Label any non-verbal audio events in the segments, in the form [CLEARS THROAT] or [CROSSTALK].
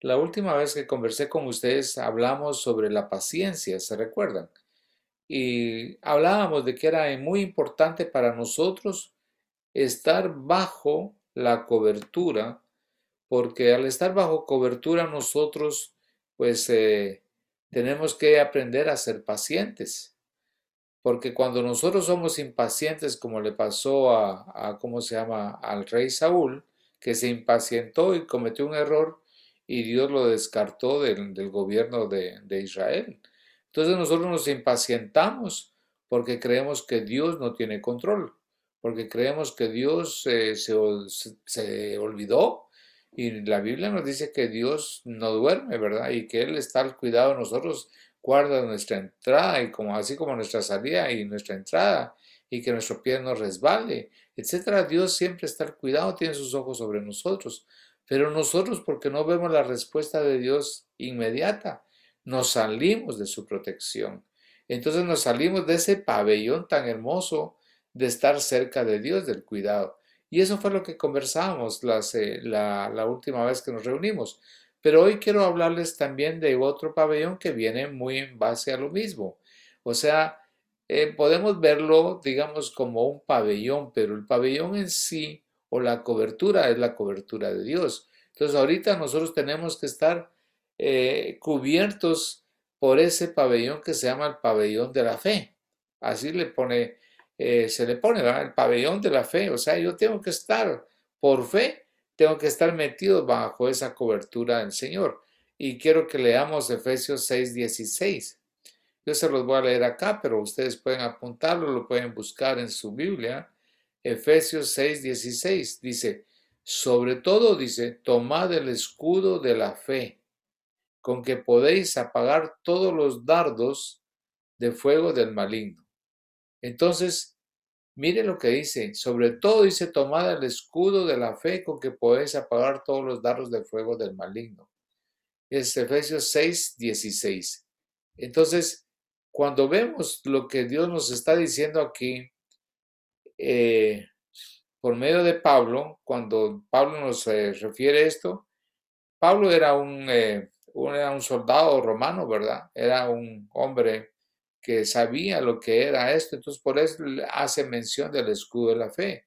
La última vez que conversé con ustedes hablamos sobre la paciencia, ¿se recuerdan? Y hablábamos de que era muy importante para nosotros estar bajo la cobertura, porque al estar bajo cobertura nosotros pues eh, tenemos que aprender a ser pacientes. Porque cuando nosotros somos impacientes, como le pasó a, ¿cómo se llama?, al rey Saúl, que se impacientó y cometió un error y Dios lo descartó del, gobierno de, Israel. Entonces nosotros nos impacientamos porque creemos que Dios no tiene control, porque creemos que Dios eh, se, se olvidó y la Biblia nos dice que Dios no duerme, ¿verdad? Y que Él está al cuidado de nosotros guarda nuestra entrada y como así como nuestra salida y nuestra entrada y que nuestro pie no resbale, etcétera. Dios siempre está al cuidado, tiene sus ojos sobre nosotros. Pero nosotros, porque no vemos la respuesta de Dios inmediata, nos salimos de su protección. Entonces nos salimos de ese pabellón tan hermoso de estar cerca de Dios, del cuidado. Y eso fue lo que conversábamos eh, la, la última vez que nos reunimos. Pero hoy quiero hablarles también de otro pabellón que viene muy en base a lo mismo. O sea, eh, podemos verlo, digamos, como un pabellón, pero el pabellón en sí o la cobertura es la cobertura de Dios. Entonces ahorita nosotros tenemos que estar eh, cubiertos por ese pabellón que se llama el pabellón de la fe. Así le pone, eh, se le pone el pabellón de la fe. O sea, yo tengo que estar por fe tengo que estar metido bajo esa cobertura del Señor. Y quiero que leamos Efesios 6:16. Yo se los voy a leer acá, pero ustedes pueden apuntarlo, lo pueden buscar en su Biblia. Efesios 6:16 dice, sobre todo dice, tomad el escudo de la fe, con que podéis apagar todos los dardos de fuego del maligno. Entonces, Mire lo que dice, sobre todo dice, tomad el escudo de la fe con que podéis apagar todos los dardos de fuego del maligno. Es Efesios 6, 16. Entonces, cuando vemos lo que Dios nos está diciendo aquí, eh, por medio de Pablo, cuando Pablo nos eh, refiere esto, Pablo era un, eh, era un soldado romano, ¿verdad? Era un hombre que sabía lo que era esto, entonces por eso hace mención del escudo de la fe.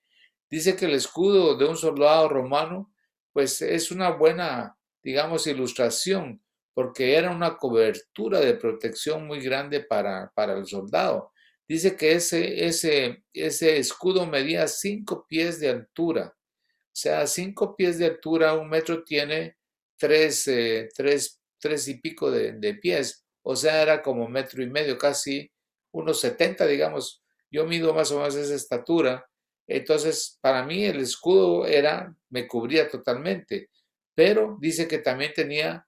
Dice que el escudo de un soldado romano, pues es una buena, digamos, ilustración, porque era una cobertura de protección muy grande para, para el soldado. Dice que ese, ese, ese escudo medía cinco pies de altura. O sea, cinco pies de altura, un metro tiene tres, eh, tres, tres y pico de, de pies o sea, era como metro y medio, casi unos 70, digamos. Yo mido más o menos esa estatura. Entonces, para mí el escudo era, me cubría totalmente. Pero dice que también tenía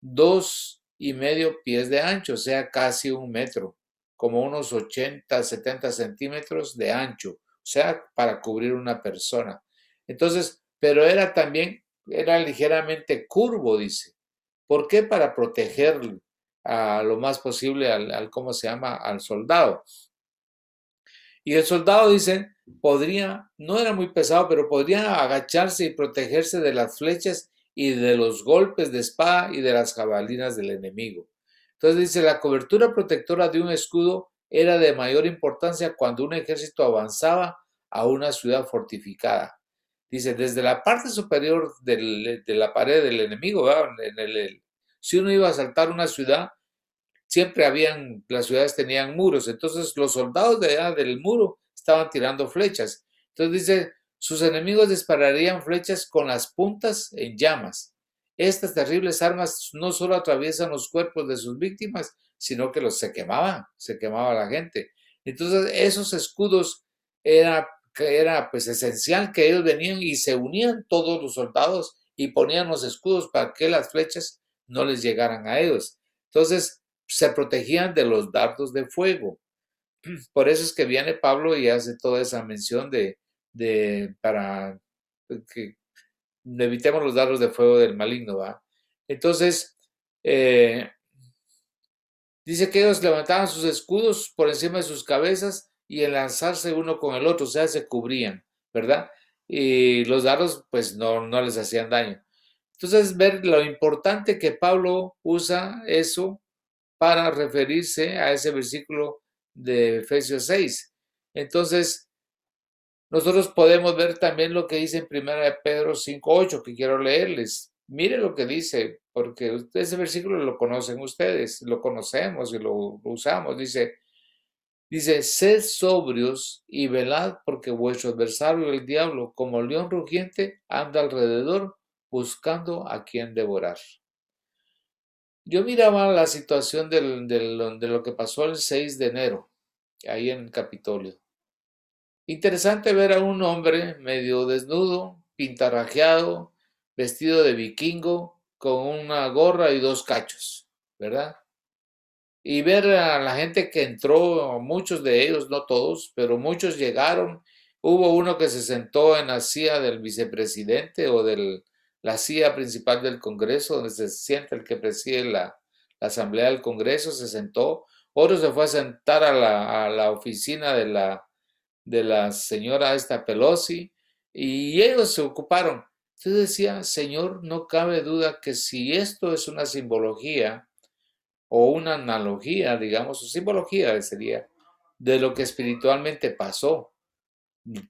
dos y medio pies de ancho, o sea, casi un metro, como unos 80, 70 centímetros de ancho, o sea, para cubrir una persona. Entonces, pero era también, era ligeramente curvo, dice. ¿Por qué? Para protegerlo a lo más posible al, ¿cómo se llama?, al soldado. Y el soldado dice, podría, no era muy pesado, pero podría agacharse y protegerse de las flechas y de los golpes de espada y de las jabalinas del enemigo. Entonces dice, la cobertura protectora de un escudo era de mayor importancia cuando un ejército avanzaba a una ciudad fortificada. Dice, desde la parte superior de la pared del enemigo, si uno iba a asaltar una ciudad, siempre habían, las ciudades tenían muros, entonces los soldados de allá del muro estaban tirando flechas. Entonces dice, sus enemigos dispararían flechas con las puntas en llamas. Estas terribles armas no solo atraviesan los cuerpos de sus víctimas, sino que los se quemaban, se quemaba la gente. Entonces esos escudos era, era pues esencial que ellos venían y se unían todos los soldados y ponían los escudos para que las flechas no les llegaran a ellos. Entonces, se protegían de los dardos de fuego. [CLEARS THROAT] Por eso es que viene Pablo y hace toda esa mención de, de para que evitemos los dardos de fuego del maligno, ¿va? Entonces, eh, dice que ellos levantaban sus escudos por encima de sus cabezas y enlazarse uno con el otro, o sea, se cubrían, ¿verdad? Y los dardos, pues no, no les hacían daño. Entonces, ver lo importante que Pablo usa eso para referirse a ese versículo de Efesios 6. Entonces, nosotros podemos ver también lo que dice en 1 Pedro 5.8, que quiero leerles. Mire lo que dice, porque ese versículo lo conocen ustedes, lo conocemos y lo, usamos. Dice, dice, sed sobrios y velad porque vuestro adversario el diablo, como león rugiente, anda alrededor buscando a quien devorar. Yo miraba la situación del, de lo que pasó el 6 de enero, ahí en Capitolio. Interesante ver a un hombre medio desnudo, pintarrajeado, vestido de vikingo, con una gorra y dos cachos, ¿verdad? Y ver a la gente que entró, muchos de ellos, no todos, pero muchos llegaron. Hubo uno que se sentó en la silla del vicepresidente o de la silla principal del Congreso, donde se sienta el que preside la, Asamblea del Congreso, se sentó. Otro se fue a sentar a la, a la oficina de la, de la señora esta Pelosi y ellos se ocuparon. Entonces decía, Señor, no cabe duda que si esto es una simbología o una analogía, digamos, o simbología sería, de lo que espiritualmente pasó,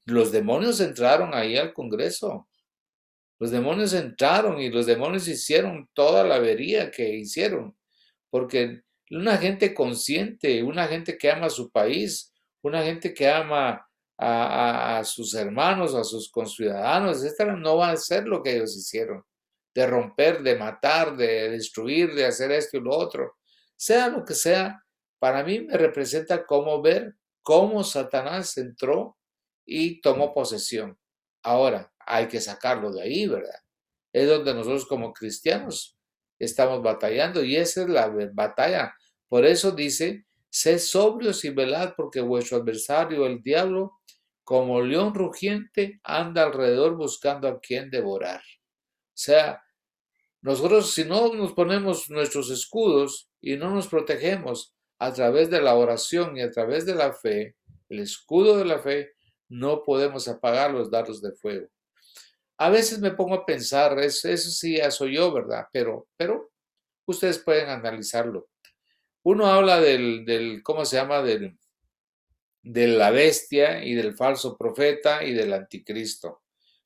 los demonios entraron ahí al Congreso. Los demonios entraron y los demonios hicieron toda la avería que hicieron, porque una gente consciente, una gente que ama su país, una gente que ama a, sus hermanos, a sus conciudadanos, etcétera, no va a hacer lo que ellos hicieron, de romper, de matar, de destruir, de hacer esto y lo otro. Sea lo que sea, para mí me representa cómo ver cómo Satanás entró y tomó posesión. Ahora, hay que sacarlo de ahí, ¿verdad? Es donde nosotros como cristianos estamos batallando y esa es la batalla. Por eso dice, sed sobrios y velad porque vuestro adversario, el diablo, como león rugiente, anda alrededor buscando a quien devorar. O sea, nosotros si no nos ponemos nuestros escudos y no nos protegemos a través de la oración y a través de la fe, el escudo de la fe, no podemos apagar los dardos de fuego. A veces me pongo a pensar, eso, eso sí ya soy yo, ¿verdad? Pero, pero ustedes pueden analizarlo. Uno habla del, del ¿cómo se llama? Del, de la bestia y del falso profeta y del anticristo,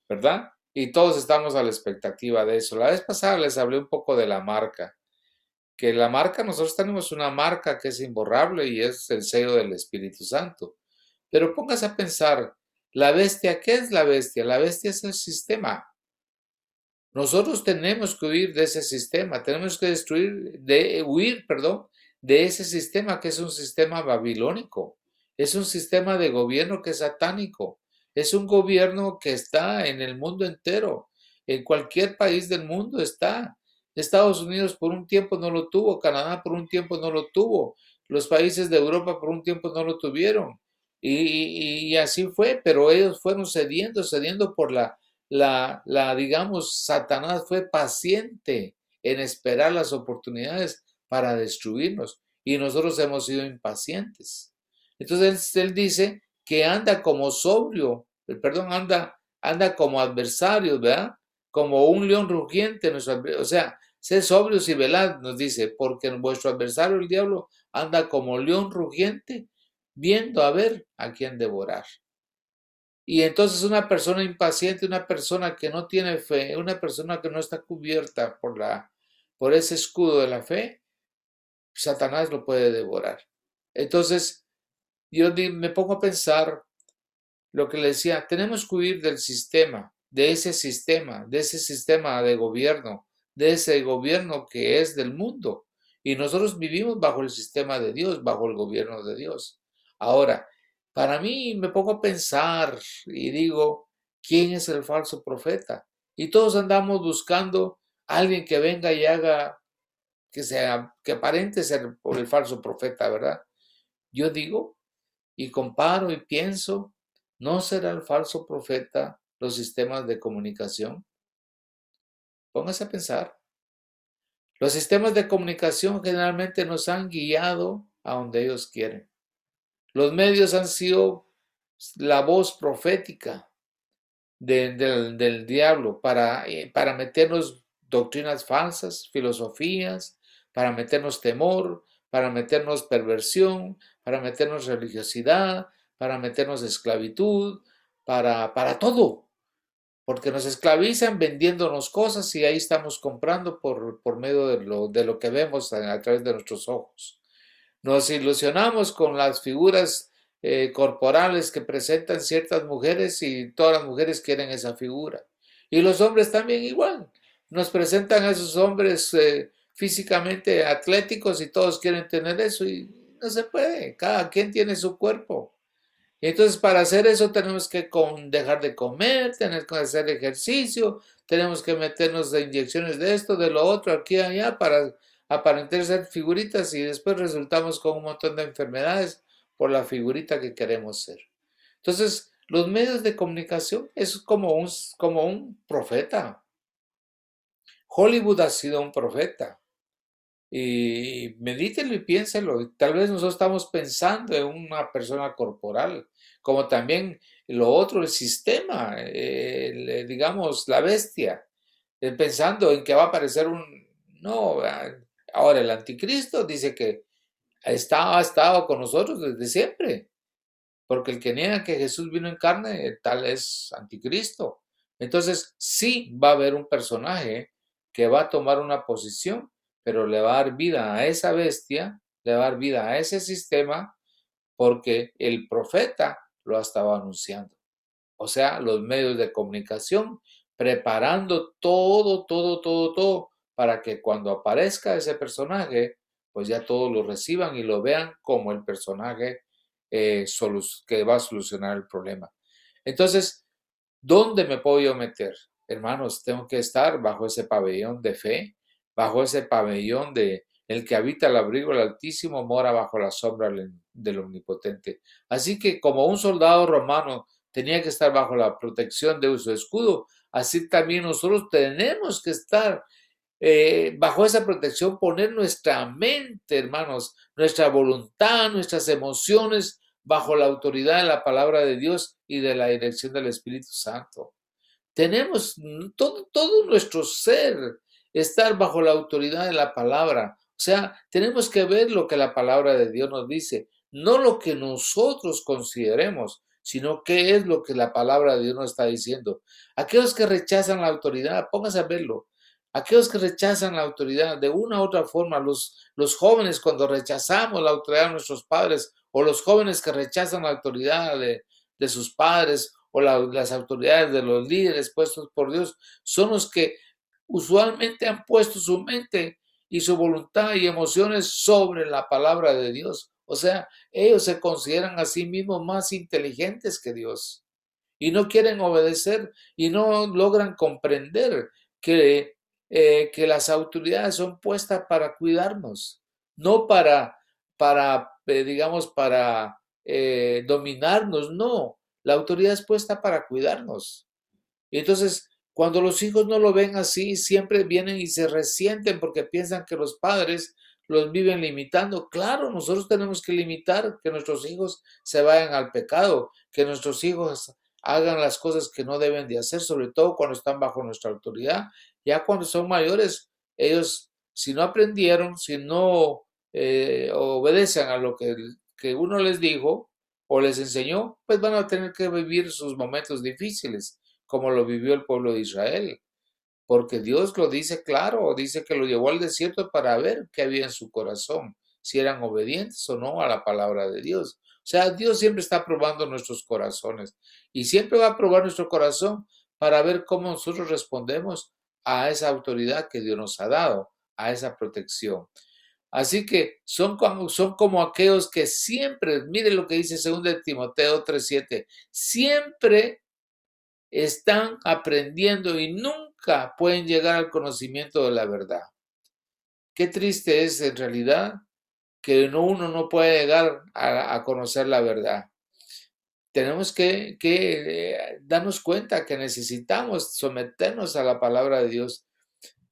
¿verdad? Y todos estamos a la expectativa de eso. La vez pasada les hablé un poco de la marca, que la marca, nosotros tenemos una marca que es imborrable y es el sello del Espíritu Santo. Pero póngase a pensar, la bestia, ¿qué es la bestia? La bestia es el sistema. Nosotros tenemos que huir de ese sistema, tenemos que destruir, de huir, perdón, de ese sistema que es un sistema babilónico. Es un sistema de gobierno que es satánico. Es un gobierno que está en el mundo entero. En cualquier país del mundo está. Estados Unidos por un tiempo no lo tuvo, Canadá por un tiempo no lo tuvo, los países de Europa por un tiempo no lo tuvieron. Y, así fue, pero ellos fueron cediendo, cediendo por la, la, digamos, Satanás fue paciente en esperar las oportunidades para destruirnos y nosotros hemos sido impacientes. Entonces él, dice que anda como sobrio, perdón, anda, anda como adversario, ¿verdad? Como un león rugiente, o sea, sé sobrios y velad, nos dice, porque vuestro adversario, el diablo, anda como león rugiente, viendo a ver a quién devorar. Y entonces una persona impaciente, una persona que no tiene fe, una persona que no está cubierta por, la, por ese escudo de la fe, Satanás lo puede devorar. Entonces, yo me pongo a pensar lo que le decía, tenemos que huir del sistema, de ese sistema, de ese sistema de gobierno, de ese gobierno que es del mundo. Y nosotros vivimos bajo el sistema de Dios, bajo el gobierno de Dios. Ahora, para mí me pongo a pensar y digo, ¿quién es el falso profeta? Y todos andamos buscando a alguien que venga y haga que sea, que aparente ser el falso profeta, ¿verdad? Yo digo, y comparo y pienso, ¿no será el falso profeta los sistemas de comunicación? Póngase a pensar. Los sistemas de comunicación generalmente nos han guiado a donde ellos quieren. Los medios han sido la voz profética del, del, diablo para, eh, para meternos doctrinas falsas, filosofías, para meternos temor, para meternos perversión, para meternos religiosidad, para meternos esclavitud, para, para todo. Porque nos esclavizan vendiéndonos cosas y ahí estamos comprando por, por medio de lo, de lo que vemos a, través de nuestros ojos. Nos ilusionamos con las figuras eh, corporales que presentan ciertas mujeres y todas las mujeres quieren esa figura. Y los hombres también igual. Nos presentan a esos hombres eh, físicamente atléticos y todos quieren tener eso y no se puede. Cada quien tiene su cuerpo. Y entonces para hacer eso tenemos que dejar de comer, tener que hacer ejercicio, tenemos que meternos de inyecciones de esto, de lo otro, aquí y allá para aparentar ser figuritas y después resultamos con un montón de enfermedades por la figurita que queremos ser. Entonces, los medios de comunicación es como un, como un profeta. Hollywood ha sido un profeta. Y medítelo y piénselo. Tal vez nosotros estamos pensando en una persona corporal, como también lo otro, el sistema, digamos, la bestia, eh, pensando en que va a aparecer un... No, ah, ahora el anticristo dice que está, ha estado con nosotros desde siempre, porque el que niega que Jesús vino en carne, tal es anticristo. Entonces, sí va a haber un personaje que va a tomar una posición pero le va a dar vida a esa bestia, le va a dar vida a ese sistema, porque el profeta lo ha estado anunciando. O sea, los medios de comunicación preparando todo, todo, todo, todo, para que cuando aparezca ese personaje, pues ya todos lo reciban y lo vean como el personaje eh, que va a solucionar el problema. Entonces, ¿dónde me puedo yo meter? Hermanos, tengo que estar bajo ese pabellón de fe, bajo ese pabellón de el que habita el abrigo del Altísimo mora bajo la sombra del Omnipotente. Así que como un soldado romano tenía que estar bajo la protección de su escudo, así también nosotros tenemos que estar eh, bajo esa protección, poner nuestra mente, hermanos, nuestra voluntad, nuestras emociones bajo la autoridad de la palabra de Dios y de la dirección del Espíritu Santo. Tenemos todo, todo nuestro ser estar bajo la autoridad de la palabra. O sea, tenemos que ver lo que la palabra de Dios nos dice, no lo que nosotros consideremos, sino qué es lo que la palabra de Dios nos está diciendo. Aquellos que rechazan la autoridad, pónganse a verlo. Aquellos que rechazan la autoridad de una u otra forma, los, los jóvenes cuando rechazamos la autoridad de nuestros padres, o los jóvenes que rechazan la autoridad de, de sus padres, o las autoridades de los líderes puestos por Dios, son los que usualmente han puesto su mente y su voluntad y emociones sobre la palabra de Dios. O sea, ellos se consideran a sí mismos más inteligentes que Dios y no quieren obedecer y no logran comprender que, eh, que las autoridades son puestas para cuidarnos, no para, para eh, digamos, para eh, dominarnos, no. La autoridad es puesta para cuidarnos. Entonces, cuando los hijos no lo ven así, siempre vienen y se resienten porque piensan que los padres los viven limitando. Claro, nosotros tenemos que limitar que nuestros hijos se vayan al pecado, que nuestros hijos hagan las cosas que no deben de hacer, sobre todo cuando están bajo nuestra autoridad. Ya cuando son mayores, ellos, si no aprendieron, si no eh, obedecen a lo que, que uno les dijo o les enseñó, pues van a tener que vivir sus momentos difíciles como lo vivió el pueblo de Israel. Porque Dios lo dice claro, dice que lo llevó al desierto para ver qué había en su corazón, si eran obedientes o no a la palabra de Dios. O sea, Dios siempre está probando nuestros corazones y siempre va a probar nuestro corazón para ver cómo nosotros respondemos a esa autoridad que Dios nos ha dado, a esa protección. Así que son como, son como aquellos que siempre, mire lo que dice 2 Timoteo 3:7, siempre están aprendiendo y nunca pueden llegar al conocimiento de la verdad. Qué triste es en realidad que uno no puede llegar a, conocer la verdad. Tenemos que, eh, darnos cuenta que necesitamos someternos a la palabra de Dios.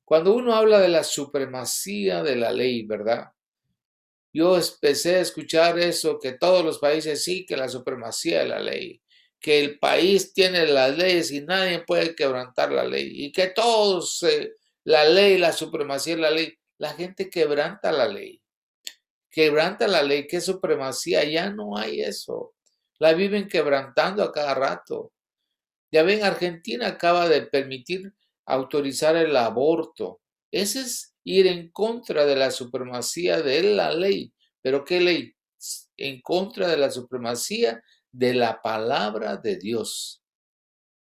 Cuando uno habla de la supremacía de la ley, ¿verdad? Yo empecé a escuchar eso, que todos los países sí, que la supremacía de la ley que el país tiene las leyes y nadie puede quebrantar la ley y que todos la ley, la supremacía de la ley. La gente quebranta la ley. Quebranta la ley, ¿qué supremacía? Ya no hay eso. La viven quebrantando a cada rato. Ya ven, Argentina acaba de permitir autorizar el aborto. Ese es ir en contra de la supremacía de la ley. ¿Pero qué ley? En contra de la supremacía de la palabra de Dios.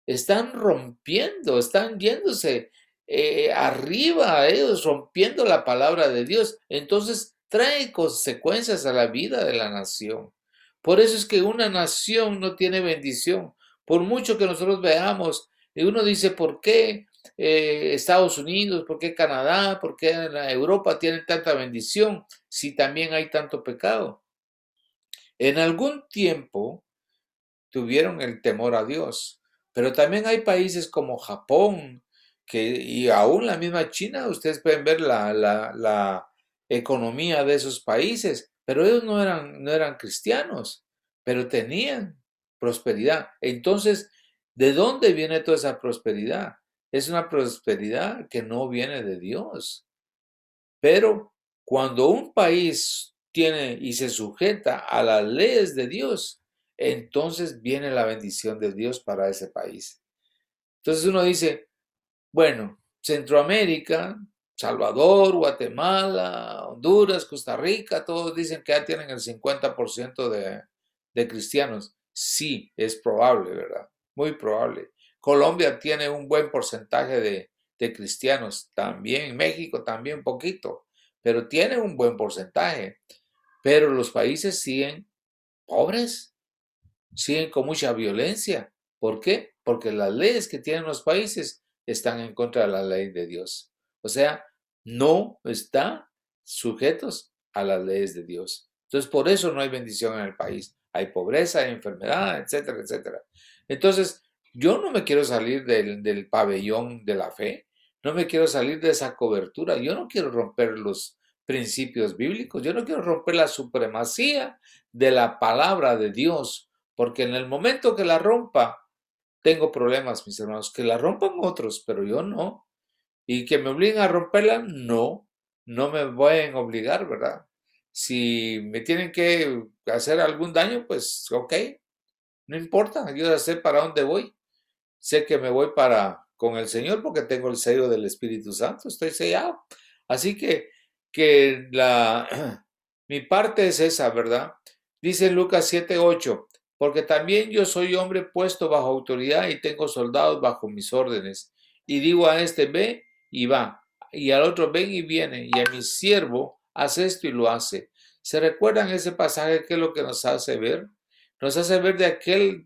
Están rompiendo, están yéndose eh, arriba ellos, rompiendo la palabra de Dios. Entonces trae consecuencias a la vida de la nación. Por eso es que una nación no tiene bendición. Por mucho que nosotros veamos, y uno dice, ¿por qué eh, Estados Unidos, por qué Canadá, por qué Europa tienen tanta bendición si también hay tanto pecado? En algún tiempo tuvieron el temor a Dios, pero también hay países como Japón, que, y aún la misma China, ustedes pueden ver la, la, economía de esos países, pero ellos no eran, no eran cristianos, pero tenían prosperidad. Entonces, ¿de dónde viene toda esa prosperidad? Es una prosperidad que no viene de Dios. Pero cuando un país tiene y se sujeta a las leyes de Dios, entonces viene la bendición de Dios para ese país. Entonces uno dice, bueno, Centroamérica, Salvador, Guatemala, Honduras, Costa Rica, todos dicen que ya tienen el 50% de, de cristianos. Sí, es probable, ¿verdad? Muy probable. Colombia tiene un buen porcentaje de, de cristianos, también México también poquito, pero tiene un buen porcentaje. Pero los países siguen pobres, siguen con mucha violencia. ¿Por qué? Porque las leyes que tienen los países están en contra de la ley de Dios. O sea, no están sujetos a las leyes de Dios. Entonces, por eso no hay bendición en el país. Hay pobreza, hay enfermedad, etcétera, etcétera. Entonces, yo no me quiero salir del, del pabellón de la fe, no me quiero salir de esa cobertura, yo no quiero romper los principios bíblicos, yo no quiero romper la supremacía de la palabra de Dios, porque en el momento que la rompa, tengo problemas, mis hermanos, que la rompan otros, pero yo no. Y que me obliguen a romperla, no, no me pueden obligar, ¿verdad? Si me tienen que hacer algún daño, pues ok, no importa, yo sé para dónde voy. Sé que me voy para con el Señor porque tengo el sello del Espíritu Santo, estoy sellado. Así que, que la, [CLEARS THROAT] mi parte es esa, ¿verdad? Dice Lucas 7:8, porque también yo soy hombre puesto bajo autoridad y tengo soldados bajo mis órdenes. Y digo a este, ve y va, y al otro, ven y viene, y a mi siervo, hace esto y lo hace. ¿Se recuerdan ese pasaje que es lo que nos hace ver? Nos hace ver de aquel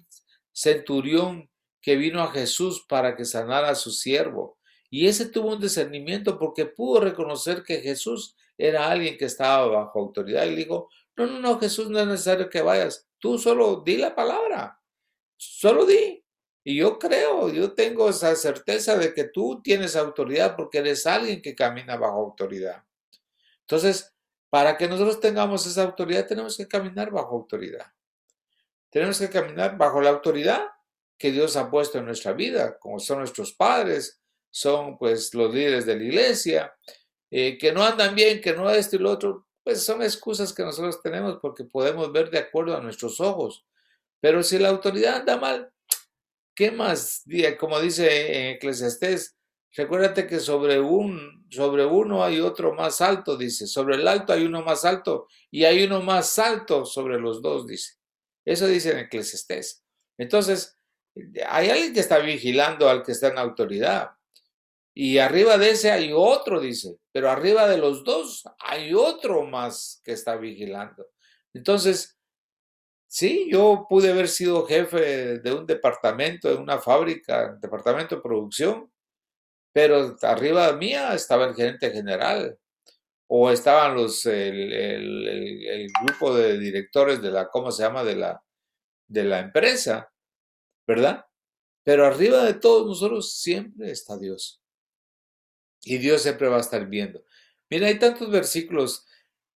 centurión que vino a Jesús para que sanara a su siervo. Y ese tuvo un discernimiento porque pudo reconocer que Jesús era alguien que estaba bajo autoridad. Y dijo, no, no, no, Jesús, no es necesario que vayas. Tú solo di la palabra, solo di. Y yo creo, yo tengo esa certeza de que tú tienes autoridad porque eres alguien que camina bajo autoridad. Entonces, para que nosotros tengamos esa autoridad, tenemos que caminar bajo autoridad. Tenemos que caminar bajo la autoridad que Dios ha puesto en nuestra vida, como son nuestros padres, son pues los líderes de la iglesia, eh, que no andan bien, que no esto y lo otro pues son excusas que nosotros tenemos porque podemos ver de acuerdo a nuestros ojos. Pero si la autoridad anda mal, ¿qué más? Como dice en Eclesiastés, recuérdate que sobre, un, sobre uno hay otro más alto, dice. Sobre el alto hay uno más alto y hay uno más alto sobre los dos, dice. Eso dice en Eclesiastés. Entonces, hay alguien que está vigilando al que está en autoridad. Y arriba de ese hay otro, dice, pero arriba de los dos hay otro más que está vigilando. Entonces, sí, yo pude haber sido jefe de un departamento, de una fábrica, departamento de producción, pero arriba mía estaba el gerente general o estaban los, el, grupo de directores de la, ¿cómo se llama?, de la, de la empresa, ¿verdad? Pero arriba de todos nosotros siempre está Dios. Y Dios siempre va a estar viendo. Mira, hay tantos versículos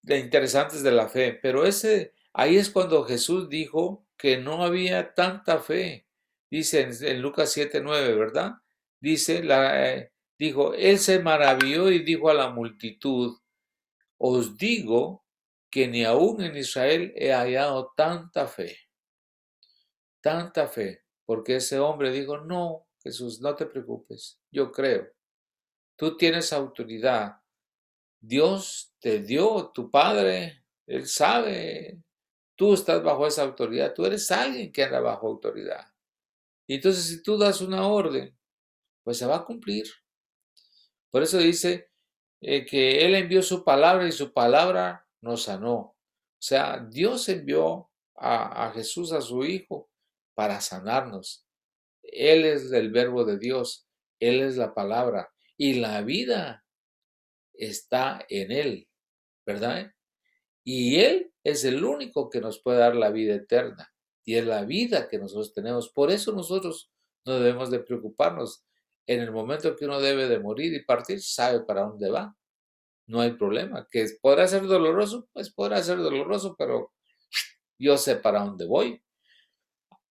interesantes de la fe, pero ese, ahí es cuando Jesús dijo que no había tanta fe. Dice en, Lucas 7:9, ¿verdad? Dice, la, eh, dijo, él se maravilló y dijo a la multitud, os digo que ni aún en Israel he hallado tanta fe, tanta fe, porque ese hombre dijo, no, Jesús, no te preocupes, yo creo, tú tienes autoridad, Dios te dio, tu Padre, Él sabe, tú estás bajo esa autoridad, tú eres alguien que anda bajo autoridad. Y entonces si tú das una orden, pues se va a cumplir. Por eso dice eh, que Él envió su palabra y su palabra nos sanó. O sea, Dios envió a, a Jesús, a su Hijo, para sanarnos. Él es el verbo de Dios, Él es la palabra y la vida está en Él, ¿verdad? Y Él es el único que nos puede dar la vida eterna y es la vida que nosotros tenemos. Por eso nosotros no debemos de preocuparnos. En el momento que uno debe de morir y partir, sabe para dónde va. No hay problema. Que podrá ser doloroso, pues podrá ser doloroso, pero yo sé para dónde voy.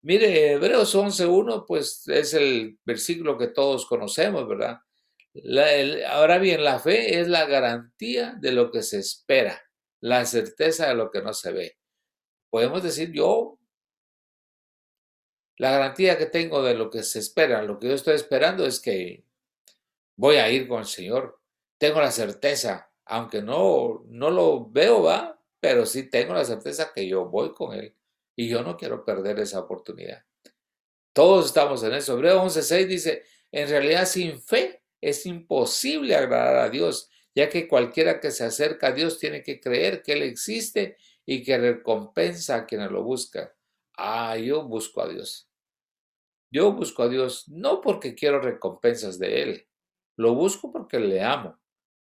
Mire, Hebreos 11.1, pues es el versículo que todos conocemos, ¿verdad? Ahora bien, la fe es la garantía de lo que se espera, la certeza de lo que no se ve. Podemos decir, yo, la garantía que tengo de lo que se espera, lo que yo estoy esperando es que voy a ir con el Señor. Tengo la certeza, aunque no, no lo veo, va, pero sí tengo la certeza que yo voy con Él. Y yo no quiero perder esa oportunidad. Todos estamos en eso. Hebreo 11.6 dice, en realidad sin fe es imposible agradar a Dios, ya que cualquiera que se acerca a Dios tiene que creer que Él existe y que recompensa a quienes lo buscan. Ah, yo busco a Dios. Yo busco a Dios no porque quiero recompensas de Él, lo busco porque le amo,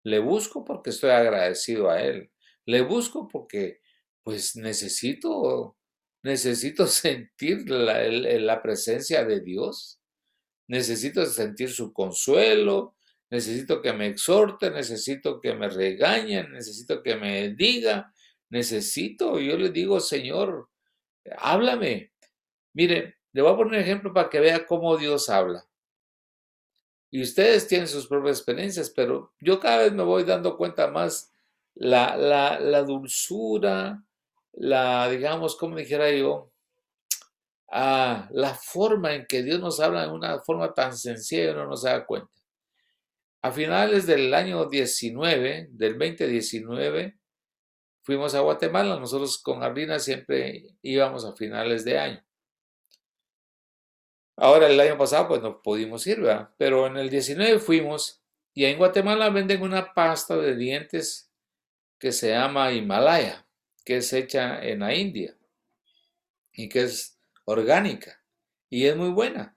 le busco porque estoy agradecido a Él, le busco porque pues necesito necesito [LAUGHS] sentir la, presencia de Dios, necesito sentir su consuelo, necesito que me exhorte, necesito que me regañe, necesito que me diga, necesito, yo le digo, Señor, háblame. Mire, le voy a poner un ejemplo para que vea cómo Dios habla. Y ustedes tienen sus propias experiencias, pero yo cada vez me voy dando cuenta más la, la, la dulzura, la, digamos, como dijera yo, a la forma en que Dios nos habla de una forma tan sencilla y uno no se da cuenta. A finales del año 19, del 2019, fuimos a Guatemala. Nosotros con Arlina siempre íbamos a finales de año. Ahora el año pasado pues no pudimos ir, ¿verdad? Pero en el 19 fuimos y en Guatemala venden una pasta de dientes que se llama Himalaya que es hecha en la India y que es orgánica y es muy buena.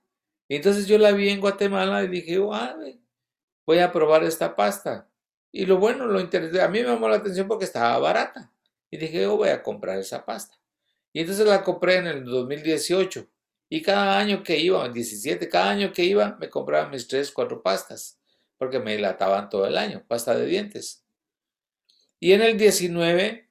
entonces yo la vi en Guatemala y dije, voy a probar esta pasta. Y lo bueno, lo interesante, a mí me llamó la atención porque estaba barata. Y dije, yo voy a comprar esa pasta. Y entonces la compré en el 2018. Y cada año que iba, en 17, cada año que iba, me compraba mis tres, cuatro pastas. Porque me lataban todo el año, pasta de dientes. Y en el 19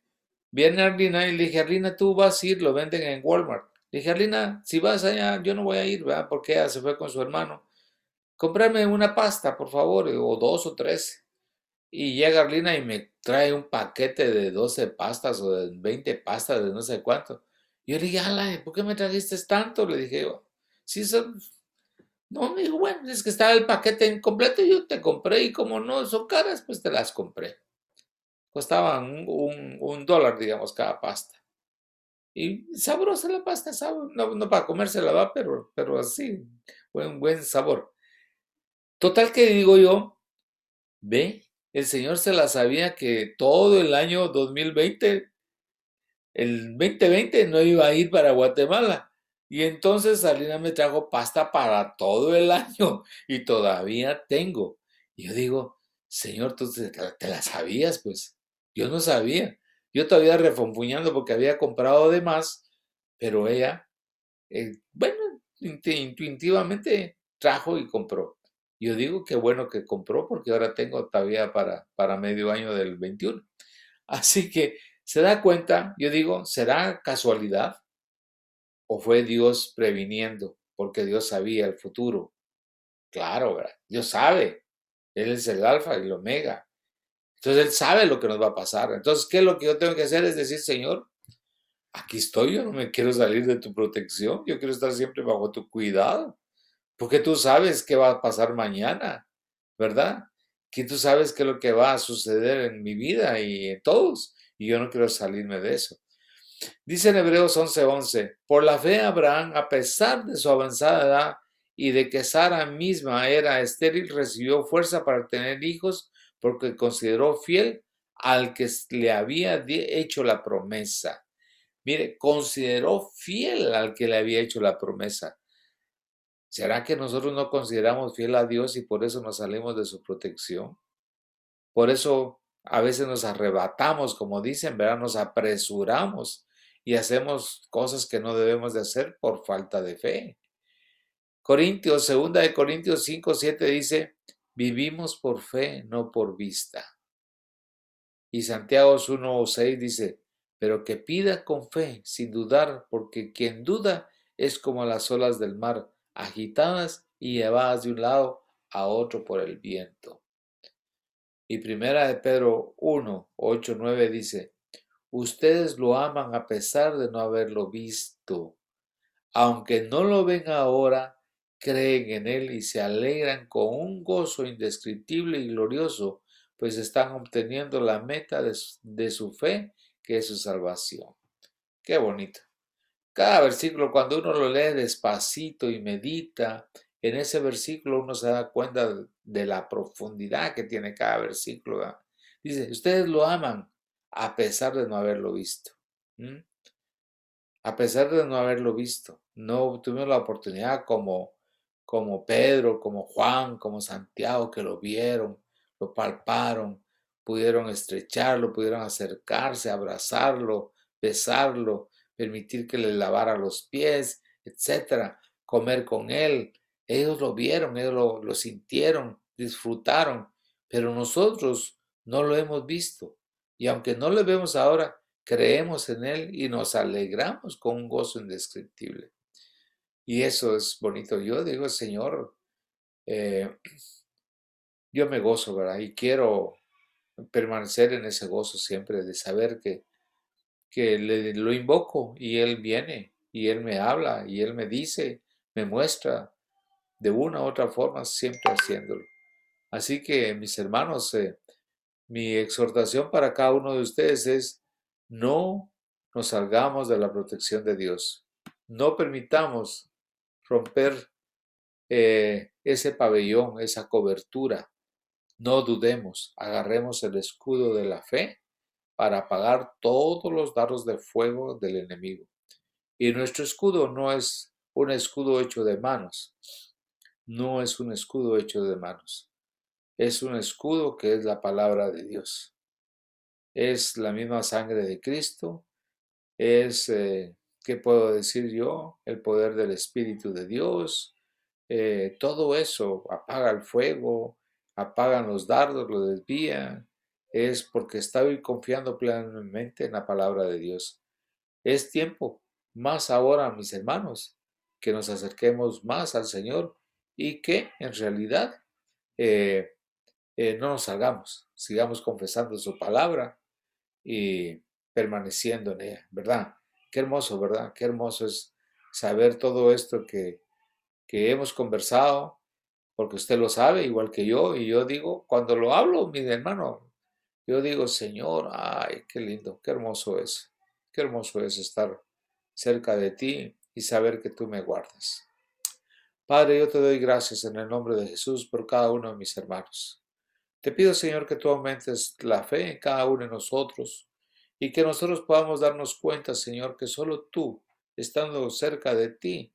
Viene Arlina y le dije, Arlina, tú vas a ir, lo venden en Walmart. Le dije, Arlina, si vas allá, yo no voy a ir, ¿verdad? Porque ella se fue con su hermano. Comprame una pasta, por favor, o dos o tres. Y llega Arlina y me trae un paquete de 12 pastas o de 20 pastas de no sé cuánto. Y yo le dije, Ala, ¿por qué me trajiste tanto? Le dije, sí, son... No, me dijo, bueno, es que estaba el paquete incompleto, yo te compré y como no son caras, pues te las compré costaban un, dólar, digamos, cada pasta. Y sabrosa la pasta, no, no para comérsela, va, pero, pero así, buen, buen sabor. Total que digo yo, ve, el Señor se la sabía que todo el año 2020, el 2020 no iba a ir para Guatemala. Y entonces Salina me trajo pasta para todo el año y todavía tengo. Y yo digo, Señor, tú te, la sabías, pues. Yo no sabía. Yo todavía refonfuñando porque había comprado de más, pero ella, eh, bueno, intuitivamente trajo y compró. Yo digo que bueno que compró porque ahora tengo todavía para, para medio año del 21. Así que se da cuenta, yo digo, ¿será casualidad? ¿O fue Dios previniendo? Porque Dios sabía el futuro. Claro, ¿verdad? Dios sabe. Él es el alfa y el omega. Entonces Él sabe lo que nos va a pasar. Entonces, ¿qué es lo que yo tengo que hacer? Es decir, Señor, aquí estoy, yo no me quiero salir de tu protección, yo quiero estar siempre bajo tu cuidado, porque tú sabes qué va a pasar mañana, ¿verdad? Que tú sabes qué es lo que va a suceder en mi vida y en todos, y yo no quiero salirme de eso. Dice en Hebreos 11:11, por la fe Abraham, a pesar de su avanzada edad y de que Sara misma era estéril, recibió fuerza para tener hijos porque consideró fiel al que le había hecho la promesa. Mire, consideró fiel al que le había hecho la promesa. ¿Será que nosotros no consideramos fiel a Dios y por eso nos salimos de su protección? Por eso a veces nos arrebatamos, como dicen, ¿verdad? Nos apresuramos y hacemos cosas que no debemos de hacer por falta de fe. Corintios, segunda de Corintios 5, 7 dice, vivimos por fe, no por vista. Y Santiago 1, 6 dice, pero que pida con fe, sin dudar, porque quien duda es como las olas del mar, agitadas y llevadas de un lado a otro por el viento. Y primera de Pedro 1, 8, 9 dice, ustedes lo aman a pesar de no haberlo visto. Aunque no lo ven ahora, creen en Él y se alegran con un gozo indescriptible y glorioso, pues están obteniendo la meta de, su fe, que es su salvación. Qué bonito. Cada versículo, cuando uno lo lee despacito y medita, en ese versículo uno se da cuenta de la profundidad que tiene cada versículo. Dice, ustedes lo aman a pesar de no haberlo visto. A pesar de no haberlo visto. No tuvimos la oportunidad como, como Pedro, como Juan, como Santiago, que lo vieron, lo palparon, pudieron estrecharlo, pudieron acercarse, abrazarlo, besarlo, permitir que le lavara los pies, etcétera, comer con él. Ellos lo vieron, ellos lo, sintieron, disfrutaron, pero nosotros no lo hemos visto. Y aunque no lo vemos ahora, creemos en Él y nos alegramos con un gozo indescriptible. Y eso es bonito. Yo digo, Señor, eh, [CLEARS THROAT] yo me gozo, ¿verdad? Y quiero permanecer en ese gozo siempre de saber que que le, lo invoco y Él viene y Él me habla y Él me dice, me muestra de una u otra forma, siempre haciéndolo. Así que, mis hermanos, eh, mi exhortación para cada uno de ustedes es, no nos salgamos de la protección de Dios. No permitamos romper eh, ese pabellón, esa cobertura. No dudemos, agarremos el escudo de la fe para apagar todos los dardos de fuego del enemigo. Y nuestro escudo no es un escudo hecho de manos, no es un escudo hecho de manos, es un escudo que es la palabra de Dios. Es la misma sangre de Cristo, es, eh, ¿qué puedo decir yo? El poder del Espíritu de Dios, eh, todo eso apaga el fuego, apagan los dardos, lo desvían, es porque estoy confiando plenamente en la palabra de Dios. Es tiempo, más ahora, mis hermanos, que nos acerquemos más al Señor y que en realidad eh, eh, no nos salgamos, sigamos confesando su palabra y permaneciendo en ella, ¿verdad? Qué hermoso, ¿verdad? Qué hermoso es saber todo esto que, que hemos conversado, porque usted lo sabe igual que yo, y yo digo, cuando lo hablo, mi hermano, yo digo, Señor, ay, qué lindo, qué hermoso es, qué hermoso es estar cerca de ti y saber que tú me guardas. Padre, yo te doy gracias en el nombre de Jesús por cada uno de mis hermanos. Te pido, Señor, que tú aumentes la fe en cada uno de nosotros y que nosotros podamos darnos cuenta, Señor, que solo tú, estando cerca de ti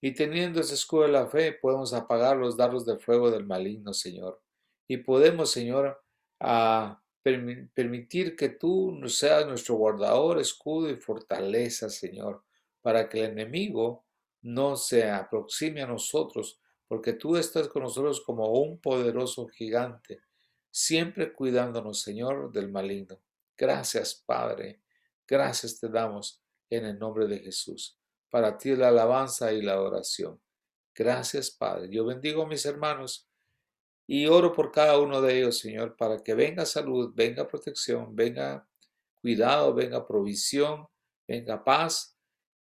y teniendo ese escudo de la fe, podemos apagar los dardos de fuego del maligno, Señor. Y podemos, Señor, a permitir que tú seas nuestro guardador, escudo y fortaleza, Señor, para que el enemigo no se aproxime a nosotros, porque tú estás con nosotros como un poderoso gigante, siempre cuidándonos, Señor, del maligno. Gracias, Padre. Gracias te damos en el nombre de Jesús. Para ti la alabanza y la oración. Gracias, Padre. Yo bendigo a mis hermanos Y oro por cada uno de ellos, Señor, para que venga salud, venga protección, venga cuidado, venga provisión, venga paz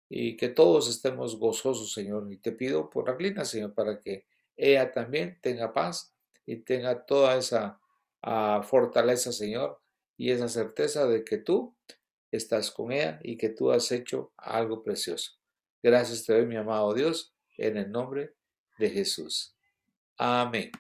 y que todos estemos gozosos, Señor. Y te pido por Arlina, Señor, para que ella también tenga paz y tenga toda esa ah, fortaleza, Señor, y esa certeza de que tú estás con ella y que tú has hecho algo precioso. Gracias te doy, mi amado Dios, en el nombre de Jesús. Amén.